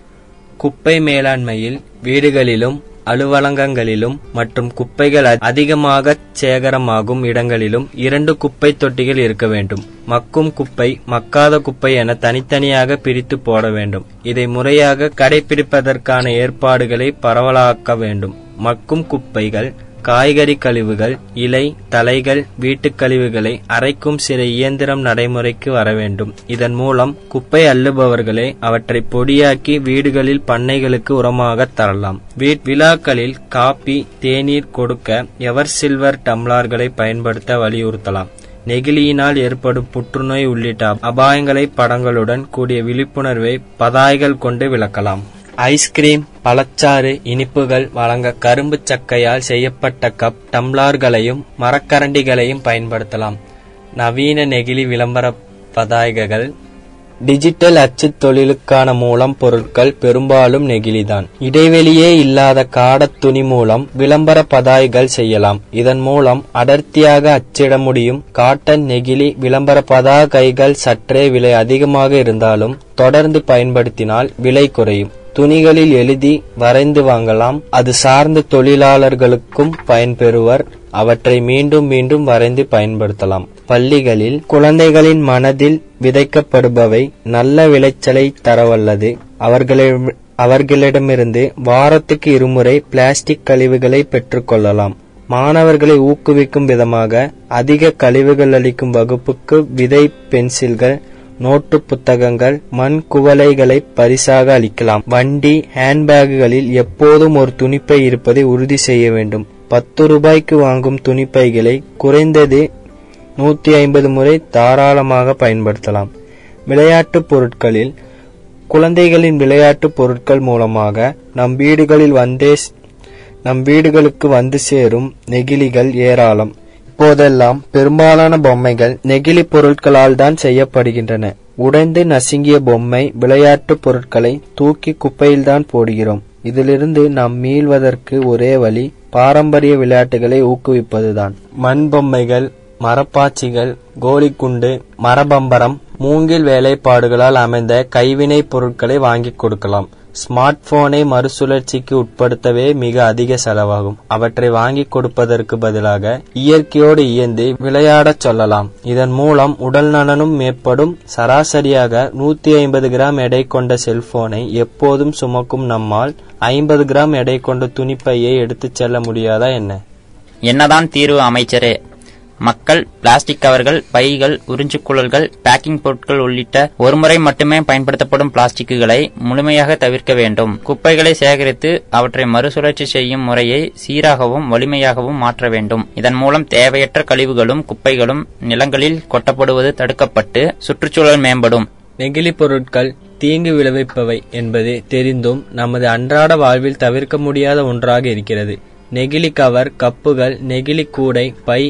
குப்பை மேலாண்மையில் வீடுகளிலும் அலுவலகங்களிலும் மற்றும் குப்பைகள் அதிகமாக சேகரமாகும் இடங்களிலும் இரண்டு குப்பை தொட்டிகள் இருக்க வேண்டும். மக்கும் குப்பை மக்காத குப்பை என தனித்தனியாக பிரித்து போட வேண்டும். இதை முறையாக கடைபிடிப்பதற்கான ஏற்பாடுகளை பரவலாக்க வேண்டும். மக்கும் குப்பைகள் காய்கறி கழிவுகள் இலை தலைகள் வீட்டுக் கழிவுகளை அரைக்கும் சில இயந்திரம் நடைமுறைக்கு வர வேண்டும். இதன் மூலம் குப்பை அள்ளுபவர்களே அவற்றை பொடியாக்கி வீடுகளில் பண்ணைகளுக்கு உரமாக தரலாம். வீட் விழாக்களில் காபி தேநீர் கொடுக்க எவர் சில்வர் டம்ளார்களை பயன்படுத்த வலியுறுத்தலாம். நெகிழியினால் ஏற்படும் புற்றுநோய் உள்ளிட்ட அபாயங்களை படங்களுடன் கூடிய விழிப்புணர்வை பதாய்கள் கொண்டு விளக்கலாம். ஐஸ்கிரீம் பழச்சாறு இனிப்புகள் வழங்க கரும்பு சக்கையால் செய்யப்பட்ட கப் டம்ளார்களையும் மரக்கரண்டிகளையும் பயன்படுத்தலாம். நவீன நெகிழி விளம்பர பதாகைகள் டிஜிட்டல் அச்சுத் தொழிலுக்கான மூலம் பொருட்கள் பெரும்பாலும் நெகிழிதான். இடைவெளியே இல்லாத காடத் துணி மூலம் விளம்பர பதாய்கள் செய்யலாம். இதன் மூலம் அடர்த்தியாக அச்சிட முடியும் காட்டன் நெகிழி விளம்பர பதாகைகள் சற்றே விலை அதிகமாக இருந்தாலும் தொடர்ந்து பயன்படுத்தினால் விலை குறையும். துணிகளில் எழுதி வரைந்து வாங்கலாம். அது சார்ந்த தொழிலாளர்களுக்கும் பயன்பெறுவர். அவற்றை மீண்டும் மீண்டும் வரைந்து பயன்படுத்தலாம். பள்ளிகளில் குழந்தைகளின் மனதில் விதைக்கப்படுபவை நல்ல விளைச்சலை தரவல்லது. அவர்களை அவர்களிடமிருந்து வாரத்துக்கு இருமுறை பிளாஸ்டிக் கழிவுகளை பெற்றுக்கொள்ளலாம். மாணவர்களை ஊக்குவிக்கும் விதமாக அதிக கழிவுகள் அளிக்கும் வகுப்புக்கு விதை பென்சில்கள் நோட்டு புத்தகங்கள் மண் குவளைகளை பரிசாக அளிக்கலாம். வண்டி ஹேண்ட்பேக்குகளில் எப்போதும் ஒரு துணிப்பை இருப்பதை உறுதி செய்ய வேண்டும். பத்து ரூபாய்க்கு வாங்கும் துணிப்பைகளை குறைந்தது நூத்தி ஐம்பது முறை தாராளமாக பயன்படுத்தலாம். விளையாட்டுப் பொருட்களில் குழந்தைகளின் விளையாட்டுப் பொருட்கள் மூலமாக நம் வீடுகளில் வந்தே நம் வீடுகளுக்கு வந்து சேரும் நெகிழிகள் ஏராளம். இப்போதெல்லாம் பெரும்பாலான பொம்மைகள் நெகிழி பொருட்களால் தான் செய்யப்படுகின்றன. உடைந்து நசுங்கிய பொம்மை விளையாட்டு பொருட்களை தூக்கி குப்பையில்தான் போடுகிறோம். இதிலிருந்து நாம் மீள்வதற்கு ஒரே வழி பாரம்பரிய விளையாட்டுகளை ஊக்குவிப்பதுதான். மண் பொம்மைகள் மரப்பாச்சிகள் கோலிக்குண்டு மரபம்பரம் மூங்கில் வேலைப்பாடுகளால் அமைந்த கைவினைப் பொருட்களை வாங்கிக் கொடுக்கலாம். ஸ்மார்ட் போனை மறுசுழற்சிக்கு உட்படுத்தவே மிக அதிக செலவாகும். அவற்றை வாங்கிக் கொடுப்பதற்கு பதிலாக இயற்கையோடு இயந்து விளையாடச் சொல்லலாம். இதன் மூலம் உடல் நலனும் மேம்படும். சராசரியாக நூத்தி ஐம்பது கிராம் எடை கொண்ட செல்போனை எப்போதும் சுமக்கும் நம்மால் ஐம்பது கிராம் எடை கொண்ட துணிப்பையை எடுத்துச் செல்ல முடியாதா என்ன? என்னதான் தீர்வு அமைச்சரே மக்கள் பிளாஸ்டிக் கவர்கள் பைகள் உறிஞ்சுக்குழல்கள் பேக்கிங் பொருட்கள் உள்ளிட்ட ஒருமுறை மட்டுமே பயன்படுத்தப்படும் பிளாஸ்டிக்குகளை முழுமையாக தவிர்க்க வேண்டும். குப்பைகளை சேகரித்து அவற்றை மறுசுழற்சி செய்யும் முறையை சீராகவும் வலிமையாகவும் மாற்ற வேண்டும். இதன் மூலம் தேவையற்ற கழிவுகளும் குப்பைகளும் நிலங்களில் கொட்டப்படுவது தடுக்கப்பட்டு சுற்றுச்சூழல் மேம்படும். நெகிழி பொருட்கள் தீங்கு விளைவிப்பவை என்பது தெரிந்தும் நமது அன்றாட வாழ்வில் தவிர்க்க முடியாத ஒன்றாக இருக்கிறது. நெகிழி கவர் கப்புகள் நெகிழி கூடை பை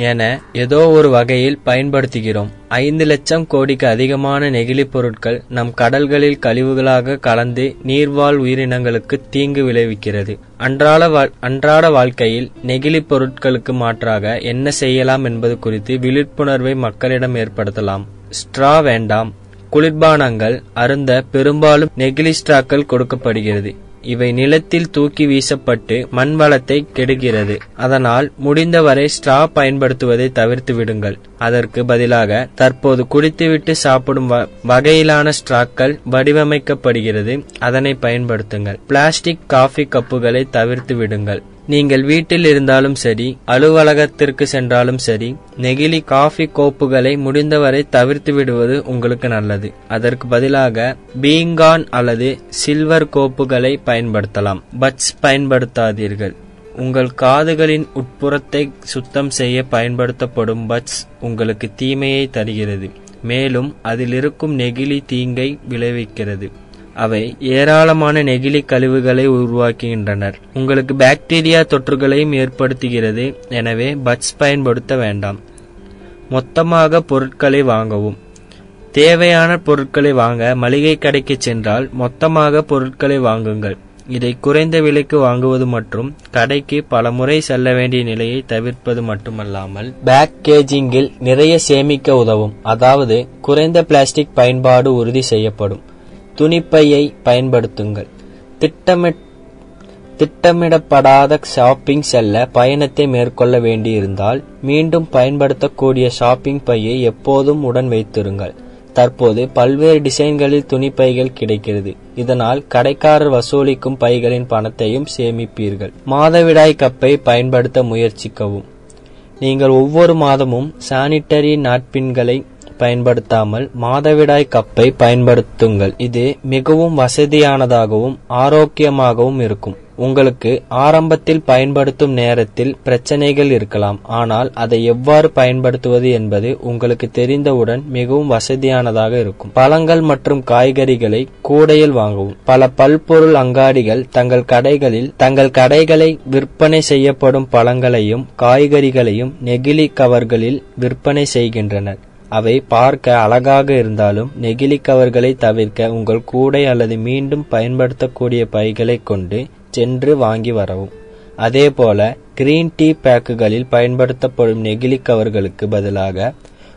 என ஏதோ ஒரு வகையில் பயன்படுத்துகிறோம். ஐந்து லட்சம் கோடிக்கு அதிகமான நெகிழி பொருட்கள் நம் கடல்களில் கழிவுகளாக கலந்து நீர்வாழ் உயிரினங்களுக்கு தீங்கு விளைவிக்கிறது. அன்றாட அன்றாட வாழ்க்கையில் நெகிழி பொருட்களுக்கு மாற்றாக என்ன செய்யலாம் என்பது குறித்து விழிப்புணர்வை மக்களிடம் ஏற்படுத்தலாம். ஸ்ட்ரா வேண்டாம். குளிர்பானங்கள் அருந்த பெரும்பாலும் நெகிழி ஸ்ட்ராக்கள் கொடுக்கப்படுகிறது. இவை நிலத்தில் தூக்கி வீசப்பட்டு மண் வளத்தை கெடுகிறது. அதனால் முடிந்தவரை ஸ்ட்ரா பயன்படுத்துவதை தவிர்த்து விடுங்கள். அதற்கு பதிலாக தற்போது குடித்துவிட்டு சாப்பிடும் வ- வகையிலான ஸ்ட்ராக்கள் வடிவமைக்கப்படுகிறது. அதனை பயன்படுத்துங்கள். பிளாஸ்டிக் காஃபி கப்புகளை தவிர்த்து விடுங்கள். நீங்கள் வீட்டில் இருந்தாலும் சரி அலுவலகத்திற்கு சென்றாலும் சரி நெகிழி காஃபி கோப்புகளை முடிந்தவரை தவிர்த்து விடுவது உங்களுக்கு நல்லது. அதற்கு பதிலாக பீங்கான் அல்லது சில்வர் கோப்புகளை பயன்படுத்தலாம். பட்ஸ் பயன்படுத்தாதீர்கள். உங்கள் காதுகளின் உட்புறத்தை சுத்தம் செய்ய பயன்படுத்தப்படும் பட்ஸ் உங்களுக்கு தீமையை தருகிறது. மேலும் அதில் இருக்கும் நெகிழி தீங்கை விளைவிக்கிறது. அவை ஏராளமான நெகிழி கழிவுகளை உருவாக்குகின்றனர். உங்களுக்கு பாக்டீரியா தொற்றுகளையும் ஏற்படுத்துகிறது. எனவே பட்ஸ் பயன்படுத்த வேண்டாம். மொத்தமாக பொருட்களை வாங்கவும். தேவையான பொருட்களை வாங்க மளிகை கடைக்கு சென்றால் மொத்தமாக பொருட்களை வாங்குங்கள். இதை குறைந்த விலைக்கு வாங்குவது மற்றும் கடைக்கு பல முறை செல்ல வேண்டிய நிலையை தவிர்ப்பது மட்டுமல்லாமல் பேக்கேஜிங்கில் நிறைய சேமிக்க உதவும். அதாவது குறைந்த பிளாஸ்டிக் பயன்பாடு உறுதி செய்யப்படும். துணிப்பையை பயன்படுத்துங்கள். திட்டமிட் திட்டமிடப்படாத ஷாப்பிங் செல்ல பயணத்தை மேற்கொள்ள வேண்டியிருந்தால் மீண்டும் பயன்படுத்தக்கூடிய ஷாப்பிங் பையை எப்போதும் உடன் வைத்திருங்கள். தற்போது பல்வேறு டிசைன்களில் துணிப்பைகள் கிடைக்கிறது. இதனால் கடைக்காரர் வசூலிக்கும் பைகளின் பணத்தையும் சேமிப்பீர்கள். மாதவிடாய் கப்பை பயன்படுத்த முயற்சிக்கவும். நீங்கள் ஒவ்வொரு மாதமும் சானிட்டரி நாட்பின்களை பயன்படுத்தாமல் மாதவிடாய் கப்பை பயன்படுத்துங்கள். இது மிகவும் வசதியானதாகவும் ஆரோக்கியமாகவும் இருக்கும். உங்களுக்கு ஆரம்பத்தில் பயன்படுத்தும் நேரத்தில் பிரச்சனைகள் இருக்கலாம். ஆனால் அதை எவ்வாறு பயன்படுத்துவது என்பது உங்களுக்கு தெரிந்தவுடன் மிகவும் வசதியானதாக இருக்கும். பழங்கள் மற்றும் காய்கறிகளை கூடையில் வாங்கவும். பல பல்பொருள் அங்காடிகள் தங்கள் கடைகளில் தங்கள் கடைகளை விற்பனை செய்யப்படும் பழங்களையும் காய்கறிகளையும் நெகிழி கவர்களில் விற்பனை செய்கின்றனர். அவை பார்க்க அழகாக இருந்தாலும் நெகிழி கவர்களை தவிர்க்க உங்கள் கூடை அல்லது மீண்டும் பயன்படுத்தக்கூடிய பைகளை கொண்டு சென்று வாங்கி வரவும். அதேபோல கிரீன் டீ பேக்குகளில் பயன்படுத்தப்படும் நெகிழி கவர்களுக்கு பதிலாக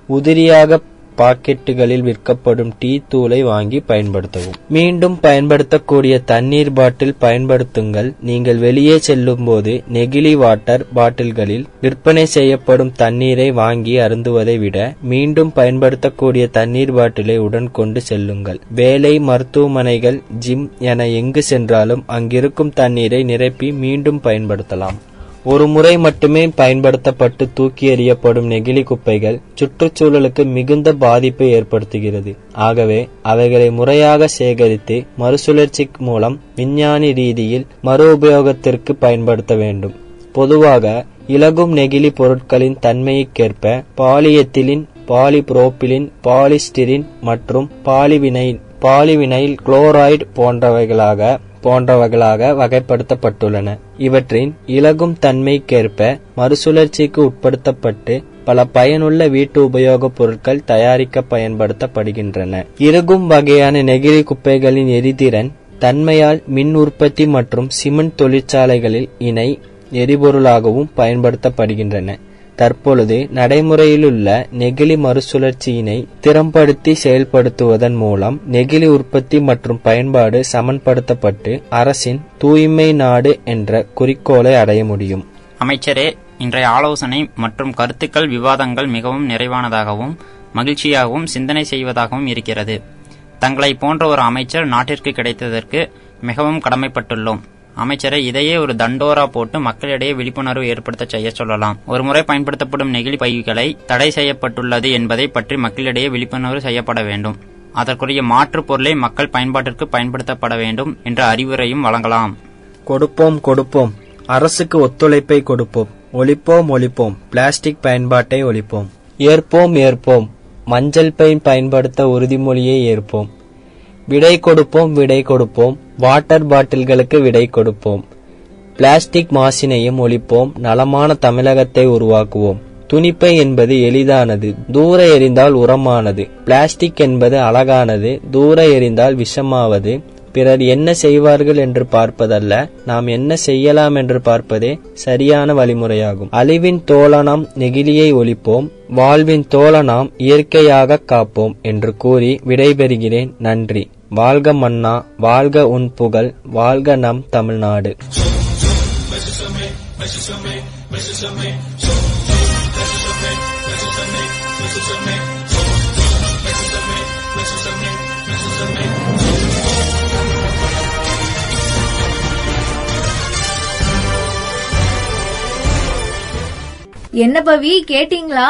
உதிரியாக பாக்கெட்டுகளில் விற்கப்படும் டீ தூளை வாங்கி பயன்படுத்தவும். மீண்டும் பயன்படுத்தக்கூடிய தண்ணீர் பாட்டில் பயன்படுத்துங்கள். நீங்கள் வெளியே செல்லும் போது நெகிழி வாட்டர் பாட்டில்களில் விற்பனை செய்யப்படும் தண்ணீரை வாங்கி அருந்துவதை விட மீண்டும் பயன்படுத்தக்கூடிய தண்ணீர் பாட்டிலை உடன் கொண்டு செல்லுங்கள். வேலை மருத்துவமனைகள் ஜிம் என எங்கு சென்றாலும் அங்கிருக்கும் தண்ணீரை நிரப்பி மீண்டும் பயன்படுத்தலாம். ஒரு முறை மட்டுமே பயன்படுத்தப்பட்டு தூக்கி எறியப்படும் நெகிழி குப்பைகள் சுற்றுச்சூழலுக்கு மிகுந்த பாதிப்பை ஏற்படுத்துகிறது. ஆகவே அவைகளை முறையாக சேகரித்து மறுசுழற்சி மூலம் விஞ்ஞானி ரீதியில் மறு உபயோகத்திற்கு பயன்படுத்த வேண்டும். பொதுவாக இலகும் நெகிழி பொருட்களின் தன்மைக்கேற்ப பாலியத்திலின் பாலிபுரோப்பிலின் பாலிஸ்டிரின் மற்றும் பாலிவினைல் பாலிவினைல் குளோரைடு போன்றவைகளாக போன்றவைகளாக வகைப்படுத்தப்பட்டுள்ளன. இவற்றின் இலகும் தன்மைக்கேற்ப மறுசுழற்சிக்கு உட்படுத்தப்பட்டு பல பயனுள்ள வீட்டு உபயோகப் பொருட்கள் தயாரிக்க பயன்படுத்தப்படுகின்றன. இறகும் வகையான நெகிழி குப்பைகளின் எரிதிறன் தன்மையால் மின் உற்பத்தி மற்றும் சிமெண்ட் தொழிற்சாலைகளில் இணை எரிபொருளாகவும் பயன்படுத்தப்படுகின்றன. தற்பொழுது நடைமுறையிலுள்ள நெகிழி மறுசுழற்சியினை திறம்படுத்தி செயல்படுத்துவதன் மூலம் நெகிழி உற்பத்தி மற்றும் பயன்பாடு சமன்படுத்தப்பட்டு அரசின் தூய்மை நாடு என்ற குறிக்கோளை அடைய முடியும். அமைச்சரே இன்றைய ஆலோசனை மற்றும் கருத்துக்கள் விவாதங்கள் மிகவும் நிறைவானதாகவும் மகிழ்ச்சியாகவும் சிந்தனை செய்வதாகவும் இருக்கிறது. தங்களை போன்ற ஒரு அமைச்சர் நாட்டிற்கு கிடைத்ததற்கு மிகவும் கடமைப்பட்டுள்ளோம். அமைச்சரை இதையே ஒரு தண்டோரா போட்டு மக்களிடையே விழிப்புணர்வு ஏற்படுத்த செய்ய சொல்லலாம். ஒருமுறை பயன்படுத்தப்படும் நெகிழி பைகளை தடை செய்யப்பட்டுள்ளது என்பதை பற்றி மக்களிடையே விழிப்புணர்வு செய்யப்பட வேண்டும். அதற்குரிய மாற்றுப் பொருளை மக்கள் பயன்பாட்டிற்கு பயன்படுத்தப்பட வேண்டும் என்ற அறிவுரையும் வழங்கலாம். கொடுப்போம் கொடுப்போம். அரசுக்கு ஒத்துழைப்பை கொடுப்போம். ஒழிப்போம் ஒழிப்போம். பிளாஸ்டிக் பயன்பாட்டை ஒழிப்போம். ஏற்போம் ஏற்போம். மஞ்சள் பை பயன்படுத்த உறுதிமொழியை ஏற்போம். விடை கொடுப்போம் விடை கொடுப்போம். வாட்டர் பாட்டில்களுக்கு விடை கொடுப்போம். பிளாஸ்டிக் மாசினையும் ஒழிப்போம். நலமான தமிழகத்தை உருவாக்குவோம். துணிப்பை என்பது எளிதானது தூர எறிந்தால் உரமானது. பிளாஸ்டிக் என்பது அழகானது தூர எறிந்தால் விஷமாவது. பிறர் என்ன செய்வார்கள் என்று பார்ப்பதல்ல நாம் என்ன செய்யலாம் என்று பார்ப்பதே சரியான வழிமுறையாகும். அழிவின் தோழனாம் நெகிழியை ஒழிப்போம் வாழ்வின் தோழனாம் இயற்கையாக காப்போம் என்று கூறி விடைபெறுகிறேன். நன்றி. வாழ்க மன்னா வாழ்க உன் புகழ் வாழ்க நம் தமிழ்நாடு. என்ன பவி கேட்டீங்களா?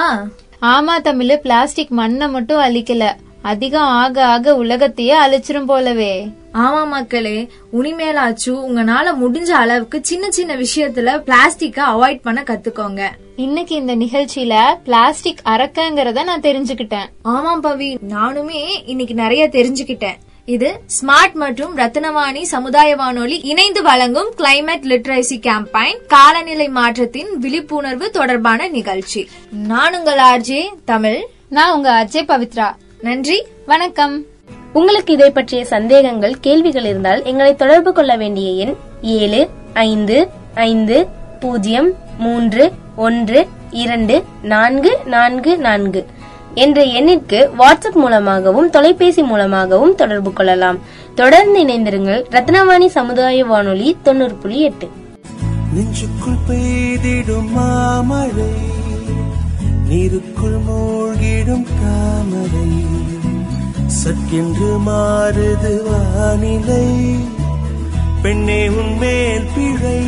ஆமா தமிழ் பிளாஸ்டிக் மண்ணை மட்டும் அழிக்கல. அதிகம் ஆக ஆக உலகத்தையே அழிச்சிரும் போலவே. ஆமா மக்களே உனிமேலாச்சும் உங்களால முடிஞ்ச அளவுக்கு சின்ன சின்ன விஷயத்துல பிளாஸ்டிக்க அவாய்ட் பண்ண கத்துக்கோங்க. இன்னைக்கு இந்த நிகழ்ச்சியில பிளாஸ்டிக் அறக்கங்கிறத நான் தெரிஞ்சுக்கிட்டேன். ஆமா பவி நானுமே இன்னைக்கு நிறைய தெரிஞ்சுக்கிட்டேன். இது ஸ்மார்ட் மற்றும் ரத்னவாணி சமுதாய வானொலி இணைந்து வழங்கும் கிளைமேட் லிட்ரேசி கேம்பெயின் காலநிலை மாற்றத்தின் விழிப்புணர்வு தொடர்பான நிகழ்ச்சி. நான் உங்கள் ஆர்ஜே தமிழ். நான் உங்க அஜய் பவித்ரா. நன்றி வணக்கம். உங்களுக்கு இதை பற்றிய சந்தேகங்கள் கேள்விகள் இருந்தால் எங்களை தொடர்பு கொள்ள வேண்டிய எண் ஏழு ஐந்து ஐந்து பூஜ்ஜியம் மூன்று ஒன்று இரண்டு நான்கு நான்கு நான்கு என்ற எண்ணிற்கு வாட்ஸ்அப் மூலமாகவும் தொலைபேசி மூலமாகவும் தொடர்பு கொள்ளலாம். தொடர்ந்து இணைந்திருங்கள் ரத்னவாணி சமுதாய வானொலி தொண்ணூறு புள்ளி எட்டு. நெஞ்சுக்குள் பெய்திடும் மாமழை. நீருக்குள் மூழ்கிடும் தாமரை சற்கென்று மாறுது வானிலை. பெண்ணே உன் மேல் பிழை.